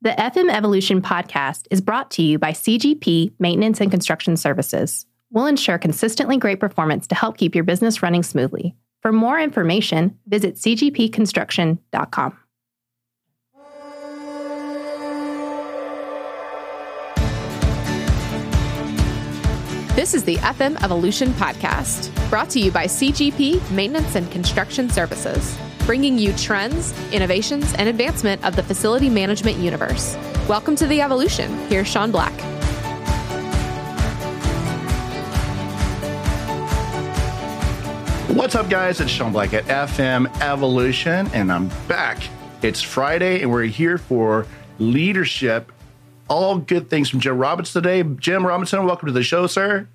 The FM Evolution podcast is brought to you by CGP Maintenance and Construction Services. We'll ensure consistently great performance to help keep your business running smoothly. For more information, visit cgpconstruction.com. This is the FM Evolution podcast, brought to you by CGP Maintenance and Construction Services bringing you trends, innovations, and advancement of the facility management universe. Welcome to the evolution. Here's Sean Black. What's up, guys? It's Sean Black at FM Evolution, and I'm back. It's Friday, and we're here for leadership. All good things from Jim Robinson today. Jim Robinson, welcome to the show, sir.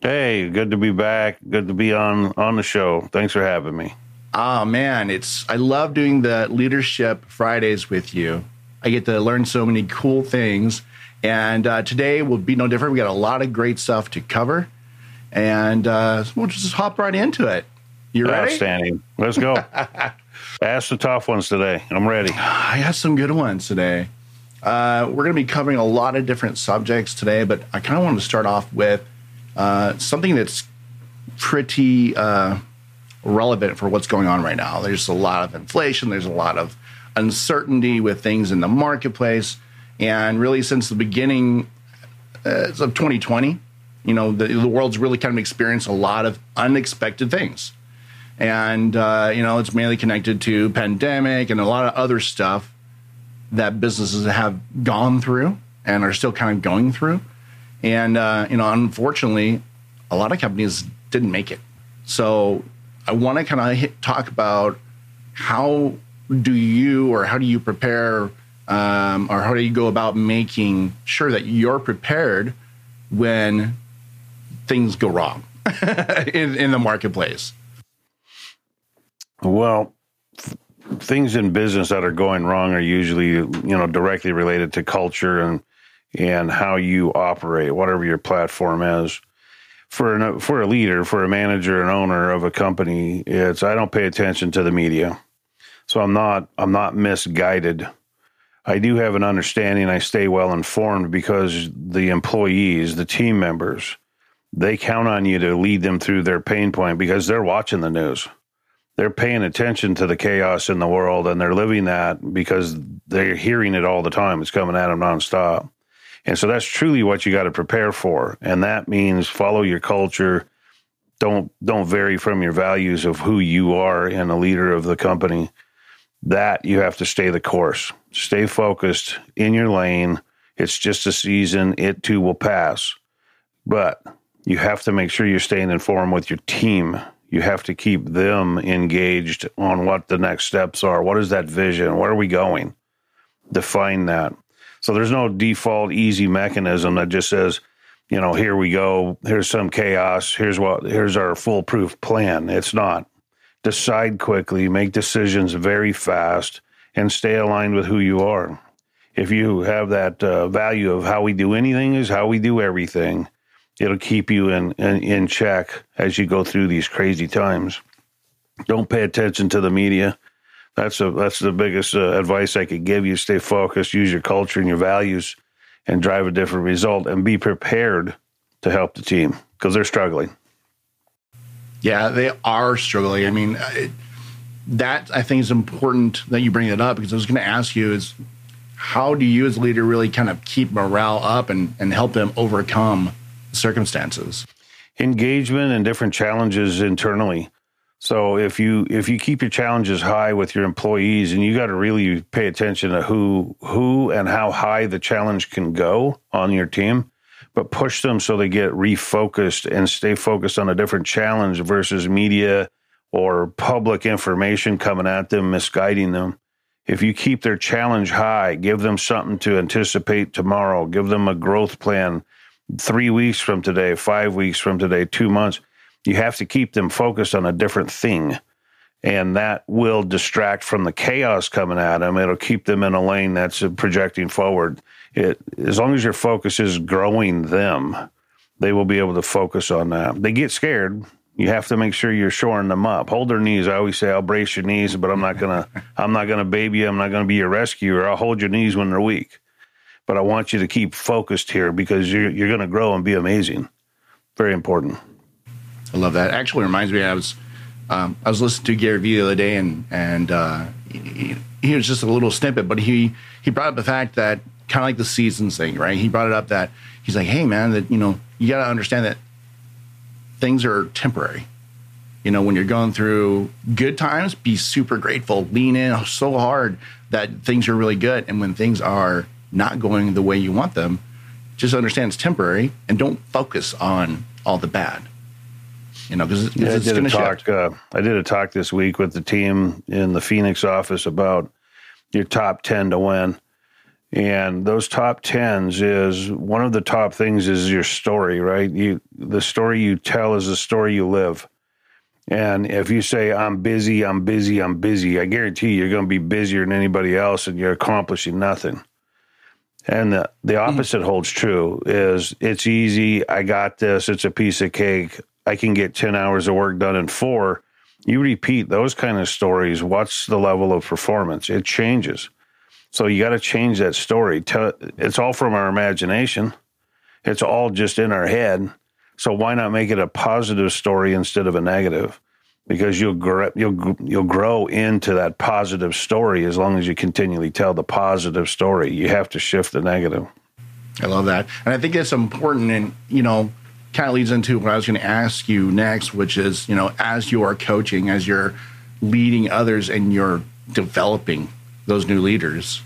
Hey, good to be back. Good to be on on the show. Thanks for having me. Oh man, it's I love doing the leadership Fridays with you. I get to learn so many cool things, and uh, today will be no different. We got a lot of great stuff to cover, and uh, we'll just hop right into it. You ready? Outstanding. Let's go. Ask the tough ones today. I'm ready. I got some good ones today. Uh, we're going to be covering a lot of different subjects today, but I kind of want to start off with uh, something that's pretty uh, relevant for what's going on right now. There's a lot of inflation, there's a lot of uncertainty with things in the marketplace. And really, since the beginning uh, of 2020, you know, the, the, world's really kind of experienced a lot of unexpected things. And, uh, you know, it's mainly connected to pandemic and a lot of other stuff that businesses have gone through and are still kind of going through. And, uh, you know, unfortunately, a lot of companies didn't make it. So I want to kind of talk about how do you or how do you prepare um, or how do you go about making sure that you're prepared when things go wrong in, in the marketplace? Well, things in business that are going wrong are usually you know directly related to culture and and how you operate, whatever your platform is for an, for a leader, for a manager and owner of a company, it's I don't pay attention to the media, so I'm not I'm not misguided. I do have an understanding. I stay well informed because the employees, the team members, they count on you to lead them through their pain point because they're watching the news. They're paying attention to the chaos in the world and they're living that because they're hearing it all the time. It's coming at them nonstop. And so that's truly what you got to prepare for. And that means follow your culture. Don't don't vary from your values of who you are and a leader of the company. That you have to stay the course. Stay focused in your lane. It's just a season. It too will pass. But you have to make sure you're staying informed with your team. You have to keep them engaged on what the next steps are. What is that vision? Where are we going? Define that. So there's no default easy mechanism that just says, you know, here we go, here's some chaos, here's what here's our foolproof plan. It's not. Decide quickly, make decisions very fast and stay aligned with who you are. If you have that uh, value of how we do anything is how we do everything, it'll keep you in, in in check as you go through these crazy times. Don't pay attention to the media that's a that's the biggest uh, advice I could give you. Stay focused, use your culture and your values, and drive a different result, and be prepared to help the team because they're struggling. Yeah, they are struggling. I mean, it, that I think is important that you bring it up because I was going to ask you is how do you as a leader really kind of keep morale up and, and help them overcome circumstances? Engagement and different challenges internally. So if you if you keep your challenges high with your employees, and you got to really pay attention to who who and how high the challenge can go on your team, but push them so they get refocused and stay focused on a different challenge versus media or public information coming at them, misguiding them. If you keep their challenge high, give them something to anticipate tomorrow, give them a growth plan three weeks from today, five weeks from today, two months you have to keep them focused on a different thing. And that will distract from the chaos coming at them. It'll keep them in a lane that's projecting forward. It, as long as your focus is growing them, they will be able to focus on that. They get scared. You have to make sure you're shoring them up. Hold their knees. I always say I'll brace your knees, but I'm not gonna I'm not gonna baby you. I'm not gonna be your rescuer. I'll hold your knees when they're weak. but I want you to keep focused here because you're you're going to grow and be amazing. Very important. I love that. Actually, reminds me. I was um, I was listening to Gary Vee the other day, and and uh, he, he was just a little snippet, but he he brought up the fact that kind of like the seasons thing, right? He brought it up that he's like, hey man, that you know you got to understand that things are temporary. You know, when you're going through good times, be super grateful, lean in so hard that things are really good, and when things are not going the way you want them, just understand it's temporary and don't focus on all the bad you know, because Yeah, I it's did going a to talk. Uh, I did a talk this week with the team in the Phoenix office about your top ten to win, and those top tens is one of the top things is your story, right? You the story you tell is the story you live. And if you say I'm busy, I'm busy, I'm busy, I guarantee you, you're going to be busier than anybody else, and you're accomplishing nothing. And the, the opposite holds true is it's easy. I got this. It's a piece of cake. I can get 10 hours of work done in four. You repeat those kind of stories. What's the level of performance? It changes. So you got to change that story. It's all from our imagination. It's all just in our head. So why not make it a positive story instead of a negative? Because you'll grow, you'll you'll grow into that positive story as long as you continually tell the positive story. You have to shift the negative. I love that. And I think it's important and, you know, kind of leads into what I was going to ask you next, which is, you know, as you're coaching, as you're leading others and you're developing those new leaders,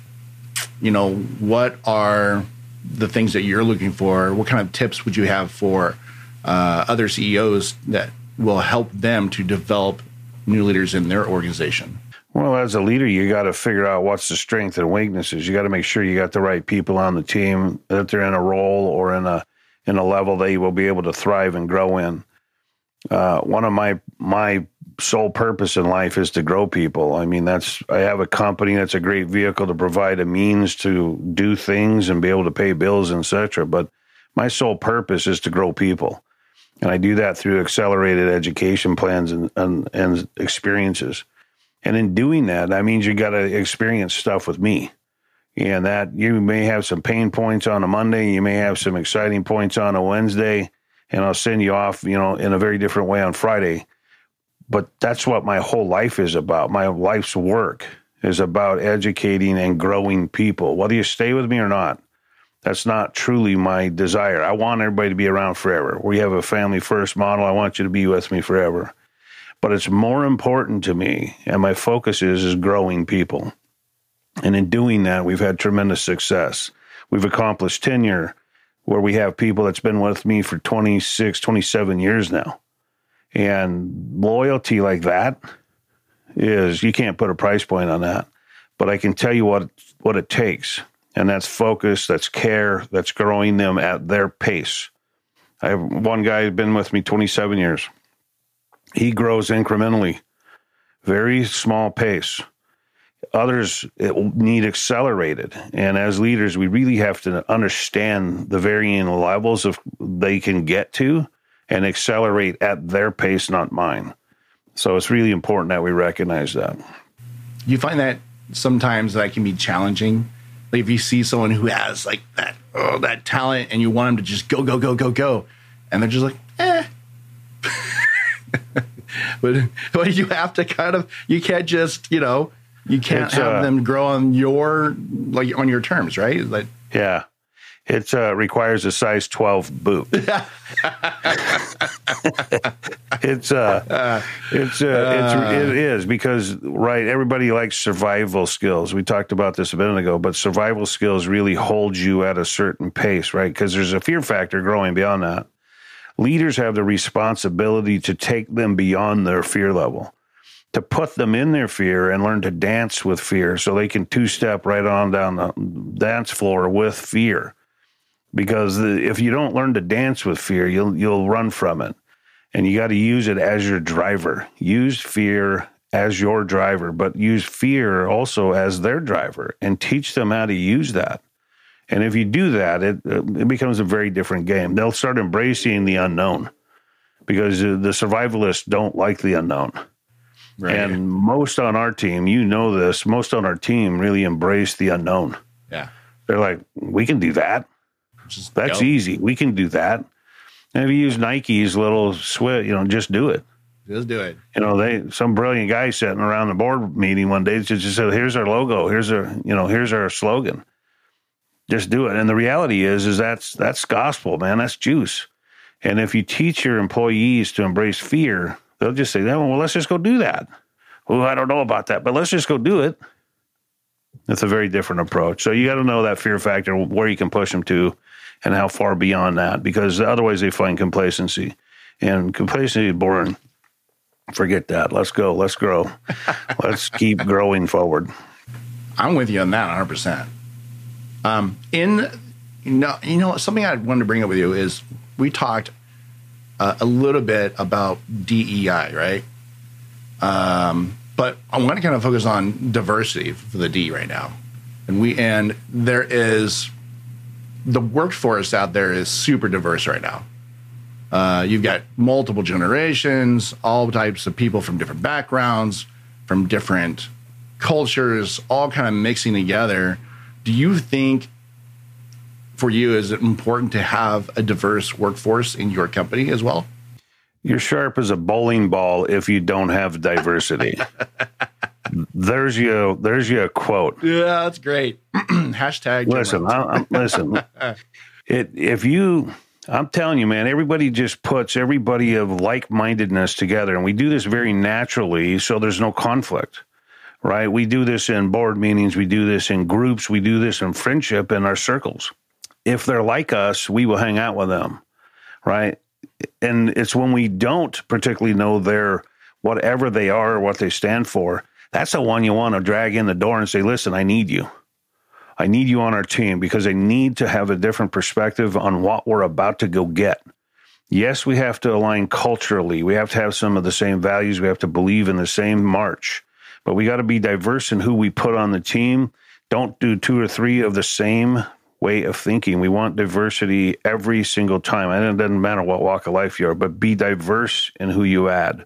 you know, what are the things that you're looking for? What kind of tips would you have for uh, other CEOs that will help them to develop new leaders in their organization? Well, as a leader, you got to figure out what's the strength and weaknesses. You got to make sure you got the right people on the team that they're in a role or in a in a level they will be able to thrive and grow in. Uh, one of my my sole purpose in life is to grow people. I mean, that's I have a company that's a great vehicle to provide a means to do things and be able to pay bills, etc. But my sole purpose is to grow people, and I do that through accelerated education plans and and, and experiences. And in doing that, that means you got to experience stuff with me. And that you may have some pain points on a Monday, you may have some exciting points on a Wednesday, and I'll send you off, you know, in a very different way on Friday. But that's what my whole life is about. My life's work is about educating and growing people, whether you stay with me or not. That's not truly my desire. I want everybody to be around forever. We have a family first model. I want you to be with me forever but it's more important to me and my focus is is growing people and in doing that we've had tremendous success. We've accomplished tenure where we have people that's been with me for 26 27 years now. And loyalty like that is you can't put a price point on that. But i can tell you what what it takes. And that's focus that's care that's growing them at their pace. I have one guy who's been with me 27 years. He grows incrementally, very small pace. Others need accelerated, and as leaders, we really have to understand the varying levels of they can get to, and accelerate at their pace, not mine. So it's really important that we recognize that. you find that sometimes that can be challenging like if you see someone who has like that oh that talent and you want them to just go go go go go and they're just like eh but but you have to kind of you can't just you know you can't It's, have uh, them grow on your like on your terms right like Yeah. It uh, requires a size 12 boot. it's uh, it's uh, it's it is because right everybody likes survival skills. We talked about this a minute ago, but survival skills really hold you at a certain pace, right? Because there's a fear factor growing beyond that. Leaders have the responsibility to take them beyond their fear level, to put them in their fear and learn to dance with fear, so they can two step right on down the dance floor with fear because if you don't learn to dance with fear, you'll you'll run from it, and you got to use it as your driver. Use fear as your driver, but use fear also as their driver, and teach them how to use that. And if you do that, it it becomes a very different game. They'll start embracing the unknown because the survivalists don't like the unknown. Right And most on our team, you know this, most on our team really embrace the unknown yeah They're like, we can do that. Just That's easy. We can do that. And if you use Nike's little sweat, you know, just do it. Just do it. You know, they some brilliant guy sitting around the board meeting one day just, just said, "Here's our logo. Here's our you know, here's our slogan. Just do it." And the reality is, is that's that's gospel, man. That's juice. And if you teach your employees to embrace fear, they'll just say, "Oh, well, let's just go do that." Well, I don't know about that, but let's just go do it. It's a very different approach. So you got to know that fear factor, where you can push them to, and how far beyond that, because otherwise they find complacency, and complacency is boring. Forget that. Let's go. Let's grow. Let's keep growing forward. I'm with you on that 100. percent Um, in you know, you know, something I wanted to bring up with you is we talked uh, a little bit about DEI, right? Um, but I want to kind of focus on diversity for the D right now, and we and there is the workforce out there is super diverse right now. Uh, you've got multiple generations, all types of people from different backgrounds, from different cultures, all kind of mixing together. Do you think for you is it important to have a diverse workforce in your company as well? You're sharp as a bowling ball if you don't have diversity. there's you. There's your quote. Yeah, that's great. Hashtag. Listen, I, I'm, listen. It, if you, I'm telling you, man, everybody just puts everybody of like mindedness together, and we do this very naturally, so there's no conflict, right? We do this in board meetings, we do this in groups, we do this in friendship in our circles. If they're like us, we will hang out with them, right? And it's when we don't particularly know their whatever they are or what they stand for. That's the one you want to drag in the door and say, "Listen, I need you." I need you on our team because I need to have a different perspective on what we're about to go get. Yes, we have to align culturally. We have to have some of the same values. We have to believe in the same march, but we got to be diverse in who we put on the team. Don't do two or three of the same way of thinking. We want diversity every single time. And it doesn't matter what walk of life you are, but be diverse in who you add.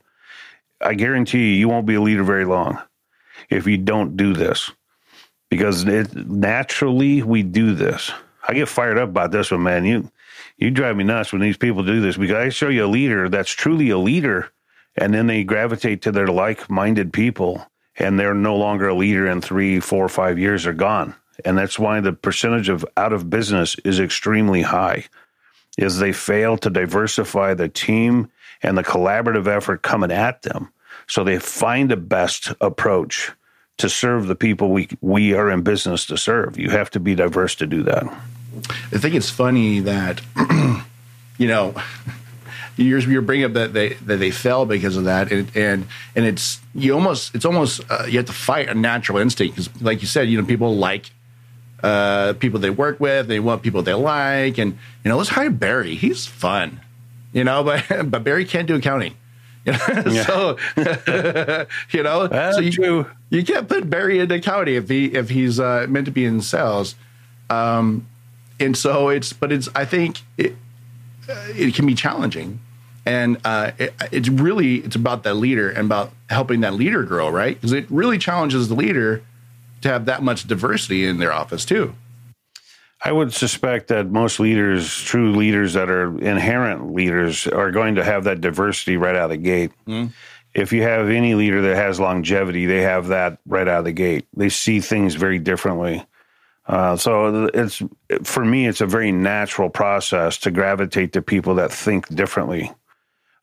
I guarantee you, you won't be a leader very long if you don't do this because it naturally we do this. I get fired up about this one, man. You you drive me nuts when these people do this because I show you a leader that's truly a leader, and then they gravitate to their like-minded people, and they're no longer a leader in three, four, five years. They're gone, and that's why the percentage of out of business is extremely high. Is they fail to diversify the team and the collaborative effort coming at them, so they find the best approach to serve the people we we are in business to serve. You have to be diverse to do that. I think it's funny that you know you're, you're bringing up that they that they fell because of that, and and, and it's you almost it's almost uh, you have to fight a natural instinct because, like you said, you know people like uh, people they work with, they want people they like, and you know let's hire Barry, he's fun, you know, but but Barry can't do accounting. You know? so you know, That's so you, true. you can't put Barry into accounting if he if he's uh, meant to be in sales. Um, and so it's, but it's, I think it, uh, it can be challenging. And uh, it, it's really, it's about that leader and about helping that leader grow, right? Because it really challenges the leader to have that much diversity in their office too. I would suspect that most leaders, true leaders that are inherent leaders, are going to have that diversity right out of the gate. If you have any leader that has longevity, they have that right out of the gate. They see things very differently. Uh, so it's for me, it's a very natural process to gravitate to people that think differently.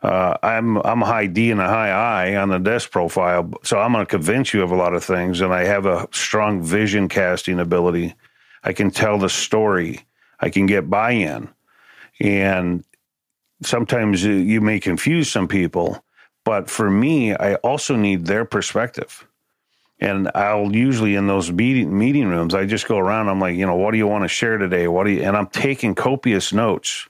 Uh, I'm I'm a high D and a high I on the DISC profile, so I'm going to convince you of a lot of things, and I have a strong vision casting ability. I can tell the story. I can get buy-in, and sometimes you may confuse some people, but for me, I also need their perspective. And I'll usually in those meeting meeting rooms, I just go around. I'm like, you know, what do you want to share today? What do you? And I'm taking copious notes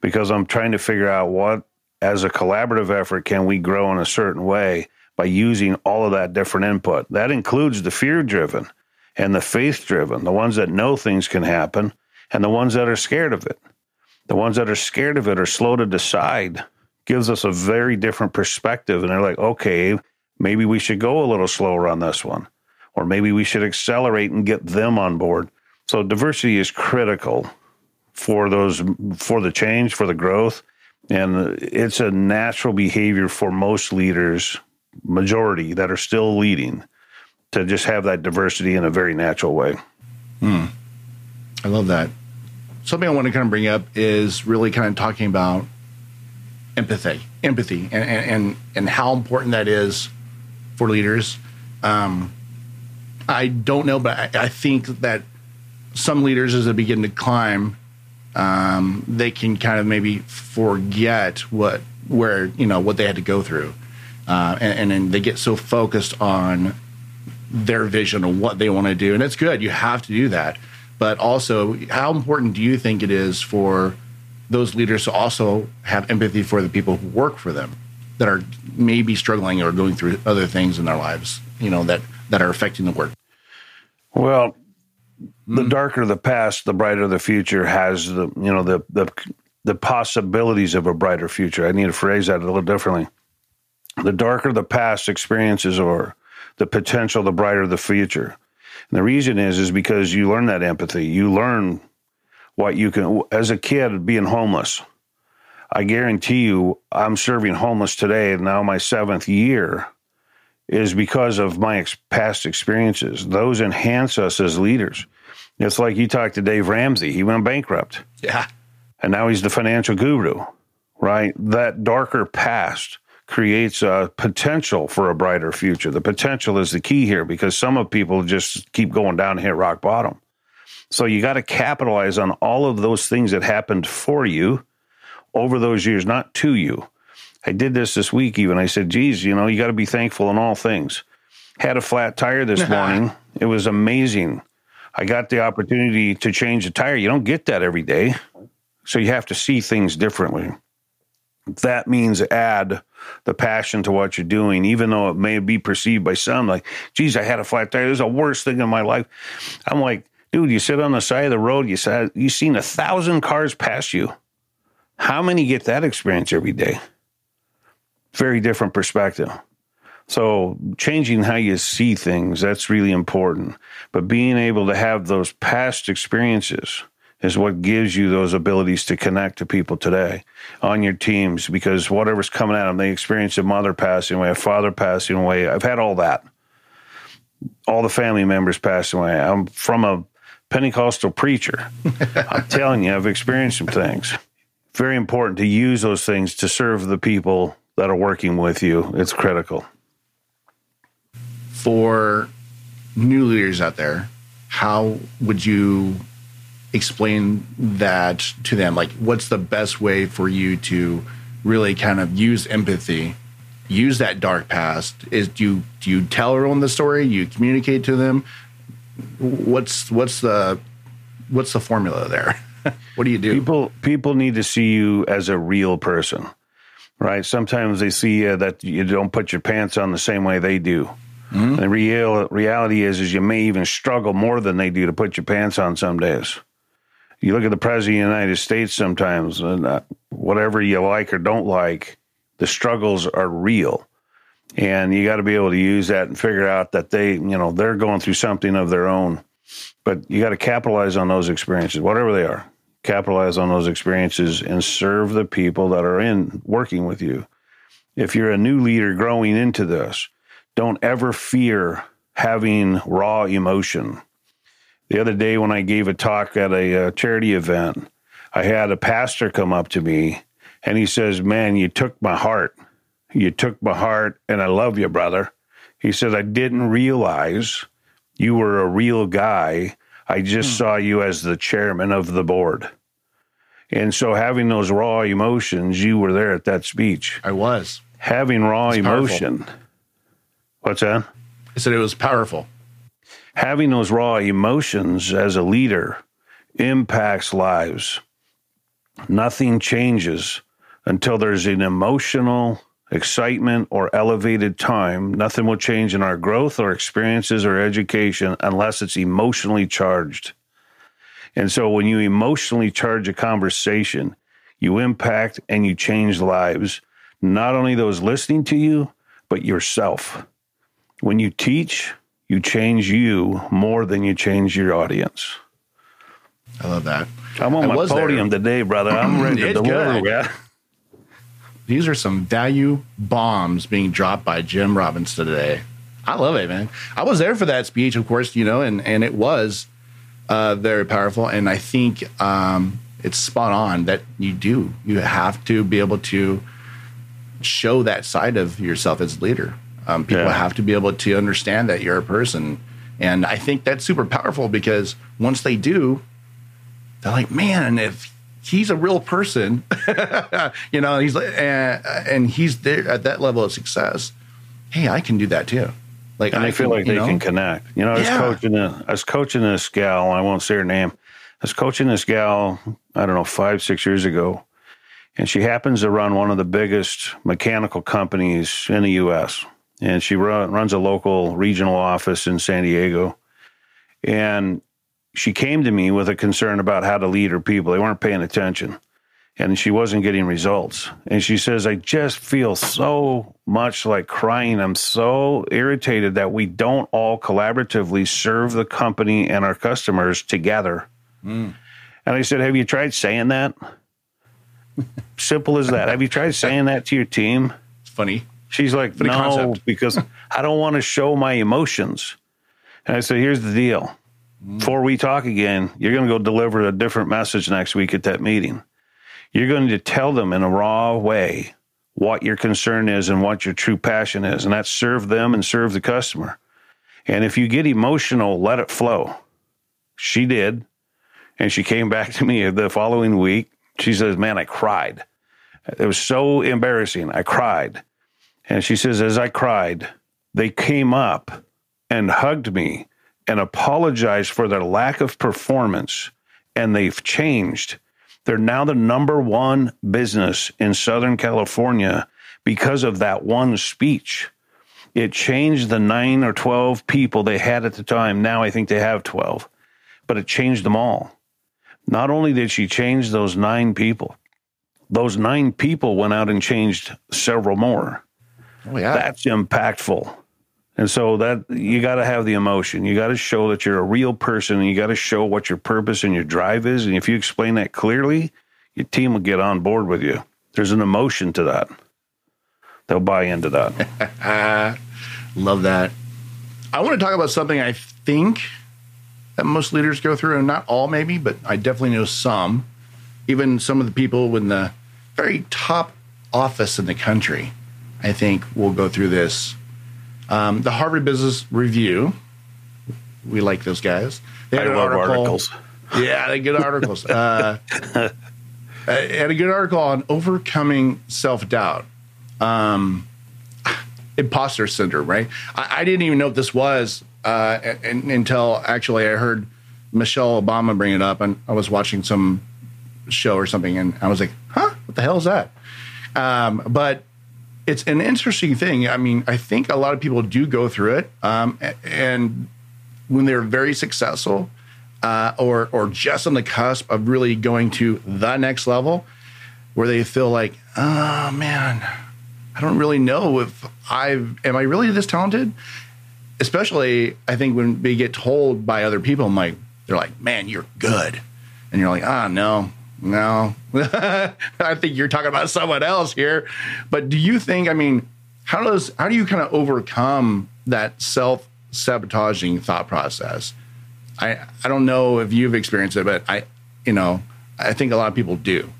because I'm trying to figure out what, as a collaborative effort, can we grow in a certain way by using all of that different input. That includes the fear driven and the faith driven, the ones that know things can happen, and the ones that are scared of it. The ones that are scared of it are slow to decide. Gives us a very different perspective, and they're like, okay, maybe we should go a little slower on this one, or maybe we should accelerate and get them on board. So diversity is critical for those for the change, for the growth, and it's a natural behavior for most leaders, majority that are still leading, to just have that diversity in a very natural way. Hmm. I love that. Something I want to kind of bring up is really kind of talking about empathy, empathy, and and and how important that is for leaders. Um, I don't know, but I, I, think that some leaders, as they begin to climb, um, they can kind of maybe forget what where you know what they had to go through, uh, and, and then they get so focused on their vision of what they want to do, and it's good. You have to do that, but also, how important do you think it is for those leaders to also have empathy for the people who work for them that are maybe struggling or going through other things in their lives, you know, that that are affecting the work? Well, the hmm. darker the past, the brighter the future has the you know the the the possibilities of a brighter future. I need to phrase that a little differently. The darker the past experiences are, the potential, the brighter the future. And the reason is is because you learn that empathy. You learn what you can as a kid being homeless. I guarantee you I'm serving homeless today and now my 7th year is because of my ex- past experiences. Those enhance us as leaders. It's like you talked to Dave Ramsey. He went bankrupt. Yeah. And now he's the financial guru, right? That darker past creates a potential for a brighter future. The potential is the key here because some of people just keep going down and hit rock bottom. So you got to capitalize on all of those things that happened for you over those years, not to you. I did this this week even. I said, geez, you know, you got to be thankful in all things. Had a flat tire this morning. It was amazing. I got the opportunity to change the tire. You don't get that every day. So you have to see things differently. That means add the passion to what you're doing, even though it may be perceived by some like, geez, I had a flat tire. It was the worst thing in my life. I'm like, dude, you sit on the side of the road, you said you've seen a thousand cars pass you. How many get that experience every day? Very different perspective. So changing how you see things, that's really important. But being able to have those past experiences is what gives you those abilities to connect to people today on your teams because whatever's coming at them, they experience a mother passing away, a father passing away. I've had all that. All the family members passing away. I'm from a Pentecostal preacher. I'm telling you, I've experienced some things. Very important to use those things to serve the people that are working with you. It's critical for new leaders out there, how would you explain that to them? Like, what's the best way for you to really kind of use empathy, use that dark past? Is do you do you tell everyone the story? You communicate to them. What's what's the what's the formula there? what do you do? People people need to see you as a real person, right? Sometimes they see uh, that you don't put your pants on the same way they do. Mm-hmm. The real reality is, is you may even struggle more than they do to put your pants on some days. You look at the president of the United States sometimes, and uh, whatever you like or don't like, the struggles are real, and you got to be able to use that and figure out that they, you know, they're going through something of their own. But you got to capitalize on those experiences, whatever they are. Capitalize on those experiences and serve the people that are in working with you. If you're a new leader growing into this, don't ever fear having raw emotion. The other day, when I gave a talk at a, a uh, charity event, I had a pastor come up to me and he says, Man, you took my heart. You took my heart, and I love you, brother. He said, I didn't realize you were a real guy. I just hmm. saw you as the chairman of the board. And so, having those raw emotions, you were there at that speech. I was. Having raw emotion. Powerful What's that? I said it was powerful. Having those raw emotions as a leader impacts lives. Nothing changes until there's an emotional excitement or elevated time. Nothing will change in our growth or experiences or education unless it's emotionally charged. And so when you emotionally charge a conversation, you impact and you change lives, not only those listening to you, but yourself. When you teach, you change you more than you change your audience. I love that. I'm on I my was there. podium today, brother. I'm ready to deliver. Yeah. These are some value bombs being dropped by Jim Robbins today. I love it, man. I was there for that speech, of course, you know, and and it was uh, very powerful. And I think um, it's spot on that you do. You have to be able to show that side of yourself as a leader. Um, people Yeah. have to be able to understand that you're a person, and I think that's super powerful because once they do, they're like, man, if he's a real person, you know, he's like, and, and he's there at that level of success. Hey, I can do that too. Like and I I feel can, like they know? can connect. You know, I was Yeah. coaching a, I was coaching this gal. I won't say her name. I was coaching this gal. I don't know, five six years ago, and she happens to run one of the biggest mechanical companies in the U.S. And she run, runs a local regional office in San Diego. And she came to me with a concern about how to lead her people. They weren't paying attention and she wasn't getting results. And she says, I just feel so much like crying. I'm so irritated that we don't all collaboratively serve the company and our customers together. Hmm. And I said, Have you tried saying that? Simple as that. Have you tried saying that to your team? It's funny. She's like, no, concept. because I don't want to show my emotions. And I said, here's the deal. Mm. Before we talk again, you're going to go deliver a different message next week at that meeting. You're going to tell them in a raw way what your concern is and what your true passion is, and that's serve them and serve the customer. And if you get emotional, let it flow. She did. And she came back to me the following week. She says, Man, I cried. It was so embarrassing. I cried. And she says, as I cried, they came up and hugged me and apologized for their lack of performance. And they've changed. They're now the number one business in Southern California because of that one speech. It changed the nine or 12 people they had at the time. Now I think they have 12, but it changed them all. Not only did she change those nine people, those nine people went out and changed several more Oh yeah. that's impactful. And so that you got to have the emotion. You got to show that you're a real person and you got to show what your purpose and your drive is. And if you explain that clearly, your team will get on board with you. There's an emotion to that. They'll buy into that. Love that. I want to talk about something I think that most leaders go through, and not all maybe, but I definitely know some. Even some of the people in the very top office in the country, I think, we'll go through this. Um, the Harvard Business Review, we like those guys. They I had an love article- articles. Yeah, they good articles. uh, I had a good article on overcoming self doubt, um, imposter syndrome. Right? I, I didn't even know what this was uh, and, until actually I heard Michelle Obama bring it up, and I was watching some show or something, and I was like, "Huh? What the hell is that?" Um, but it's an interesting thing. I mean, I think a lot of people do go through it, um, and when they're very successful uh, or or just on the cusp of really going to the next level, where they feel like, oh man, I don't really know if I am I really this talented. Especially, I think when they get told by other people, I'm like, they're like, man, you're good, and you're like, ah, no, no, I think you're talking about someone else here. But do you think? I mean, how does how do you kind of overcome that self sabotaging thought process? I I don't know if you've experienced it, but I you know I think a lot of people do,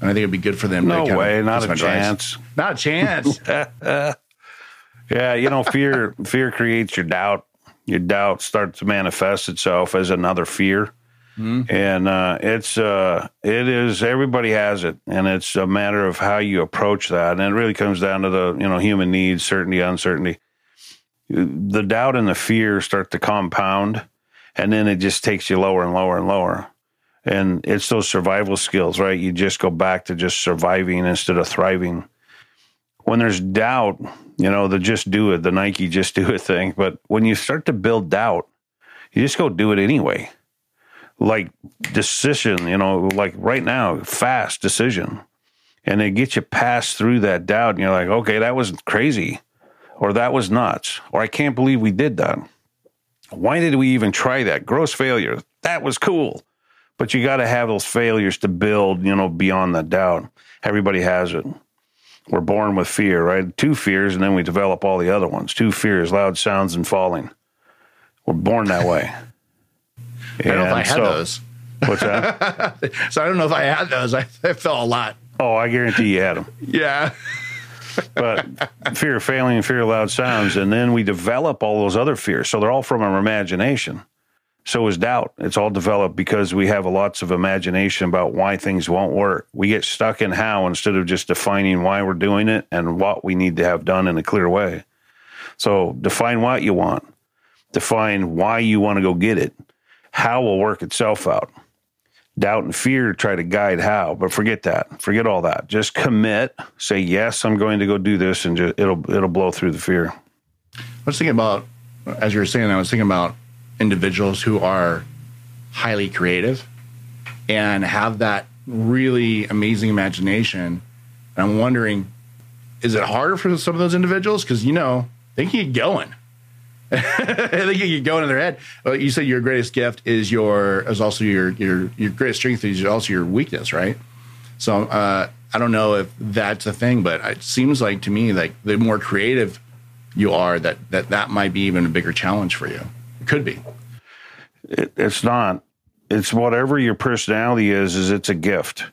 and I think it'd be good for them. No to kind way, of not a some advice. chance. Not a chance. Yeah, you know, fear fear creates your doubt. Your doubt starts to manifest itself as another fear. And uh, it's uh, it is everybody has it, and it's a matter of how you approach that. And it really comes down to the you know human needs, certainty, uncertainty. The doubt and the fear start to compound, and then it just takes you lower and lower and lower. And it's those survival skills, right? You just go back to just surviving instead of thriving when there's doubt, you know, the just do it, the Nike just do it thing. But when you start to build doubt, you just go do it anyway. Like decision, you know, like right now, fast decision. And it gets you past through that doubt. And you're like, okay, that was crazy. Or that was nuts. Or I can't believe we did that. Why did we even try that? Gross failure. That was cool. But you got to have those failures to build, you know, beyond that doubt. Everybody has it. We're born with fear, right? Two fears, and then we develop all the other ones. Two fears, loud sounds and falling. We're born that way. I don't know if I had so- those. What's that? So I don't know if I had those. I, I felt a lot. oh, I guarantee you had them. Yeah. but fear of failing and fear of loud sounds. And then we develop all those other fears. So they're all from our imagination. So is doubt. It's all developed because we have lots of imagination about why things won't work. We get stuck in how instead of just defining why we're doing it and what we need to have done in a clear way. So define what you want, define why you want to go get it. How will work itself out. Doubt and fear try to guide how, but forget that. Forget all that. Just commit. Say yes, I'm going to go do this, and just, it'll it'll blow through the fear. I was thinking about, as you were saying, I was thinking about individuals who are highly creative and have that really amazing imagination. And I'm wondering, is it harder for some of those individuals? Because, you know, they can get going. they can get going in their head. Well, you said your greatest gift is your is also your your your greatest strength is also your weakness, right? So uh, I don't know if that's a thing, but it seems like to me like the more creative you are, that that that might be even a bigger challenge for you. It could be. It, it's not. It's whatever your personality is. Is it's a gift,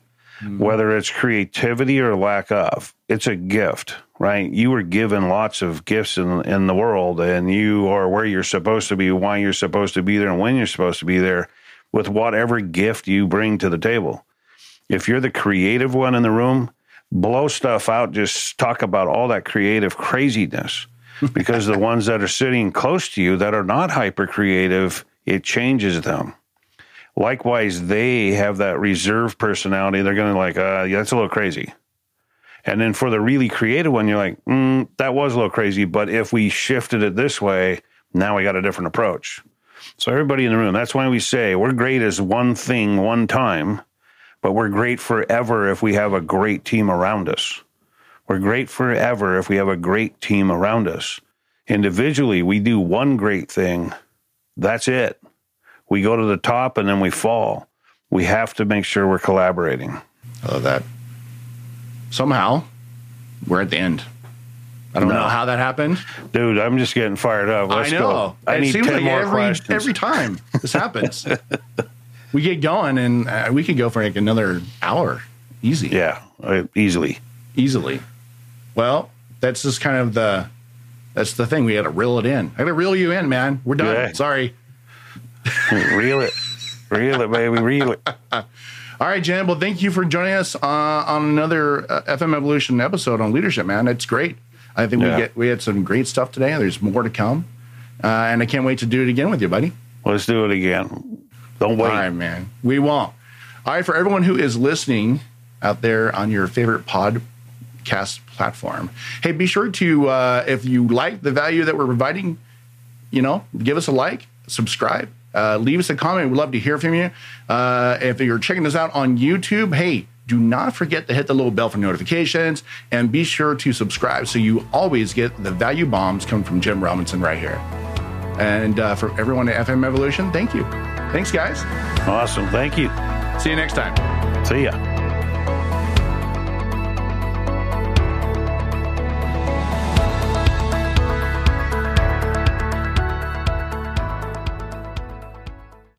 whether it's creativity or lack of. It's a gift, right? You were given lots of gifts in in the world, and you are where you're supposed to be, why you're supposed to be there, and when you're supposed to be there, with whatever gift you bring to the table. If you're the creative one in the room, blow stuff out. Just talk about all that creative craziness, because the ones that are sitting close to you that are not hyper creative, it changes them. Likewise, they have that reserve personality. They're going to like, uh, yeah, that's a little crazy. And then for the really creative one, you're like, mm, that was a little crazy, but if we shifted it this way, now we got a different approach. So everybody in the room, that's why we say we're great as one thing one time, but we're great forever if we have a great team around us. We're great forever if we have a great team around us. Individually, we do one great thing. That's it. We go to the top and then we fall. We have to make sure we're collaborating. I love that. Somehow, we're at the end. I don't No. know how that happened. Dude, I'm just getting fired up. Let's I know. go. I it need seems 10 like more every questions. every time this happens, we get going, and uh, we could go for like another hour, easy. yeah, uh, easily. easily. Well, that's just kind of the that's the thing. We got to reel it in. I got to reel you in, man. We're done. Yeah. Sorry. Reel it. Reel it, baby. Reel it. All right, Jen. Well, thank you for joining us uh, on another uh, FM Evolution episode on leadership, man. It's great. I think Yeah. we get we had some great stuff today. There's more to come, uh, and I can't wait to do it again with you, buddy. Let's do it again. Don't wait. All right, man. We won't. All right, for everyone who is listening out there on your favorite podcast platform, hey, be sure to, uh, if you like the value that we're providing, you know, give us a like, subscribe, uh, leave us a comment. We'd love to hear from you. Uh, if you're checking us out on YouTube, hey, do not forget to hit the little bell for notifications and be sure to subscribe so you always get the value bombs coming from Jim Robinson right here. And uh, for everyone at FM Evolution, thank you. Thanks, guys. Awesome. Thank you. See you next time. See ya.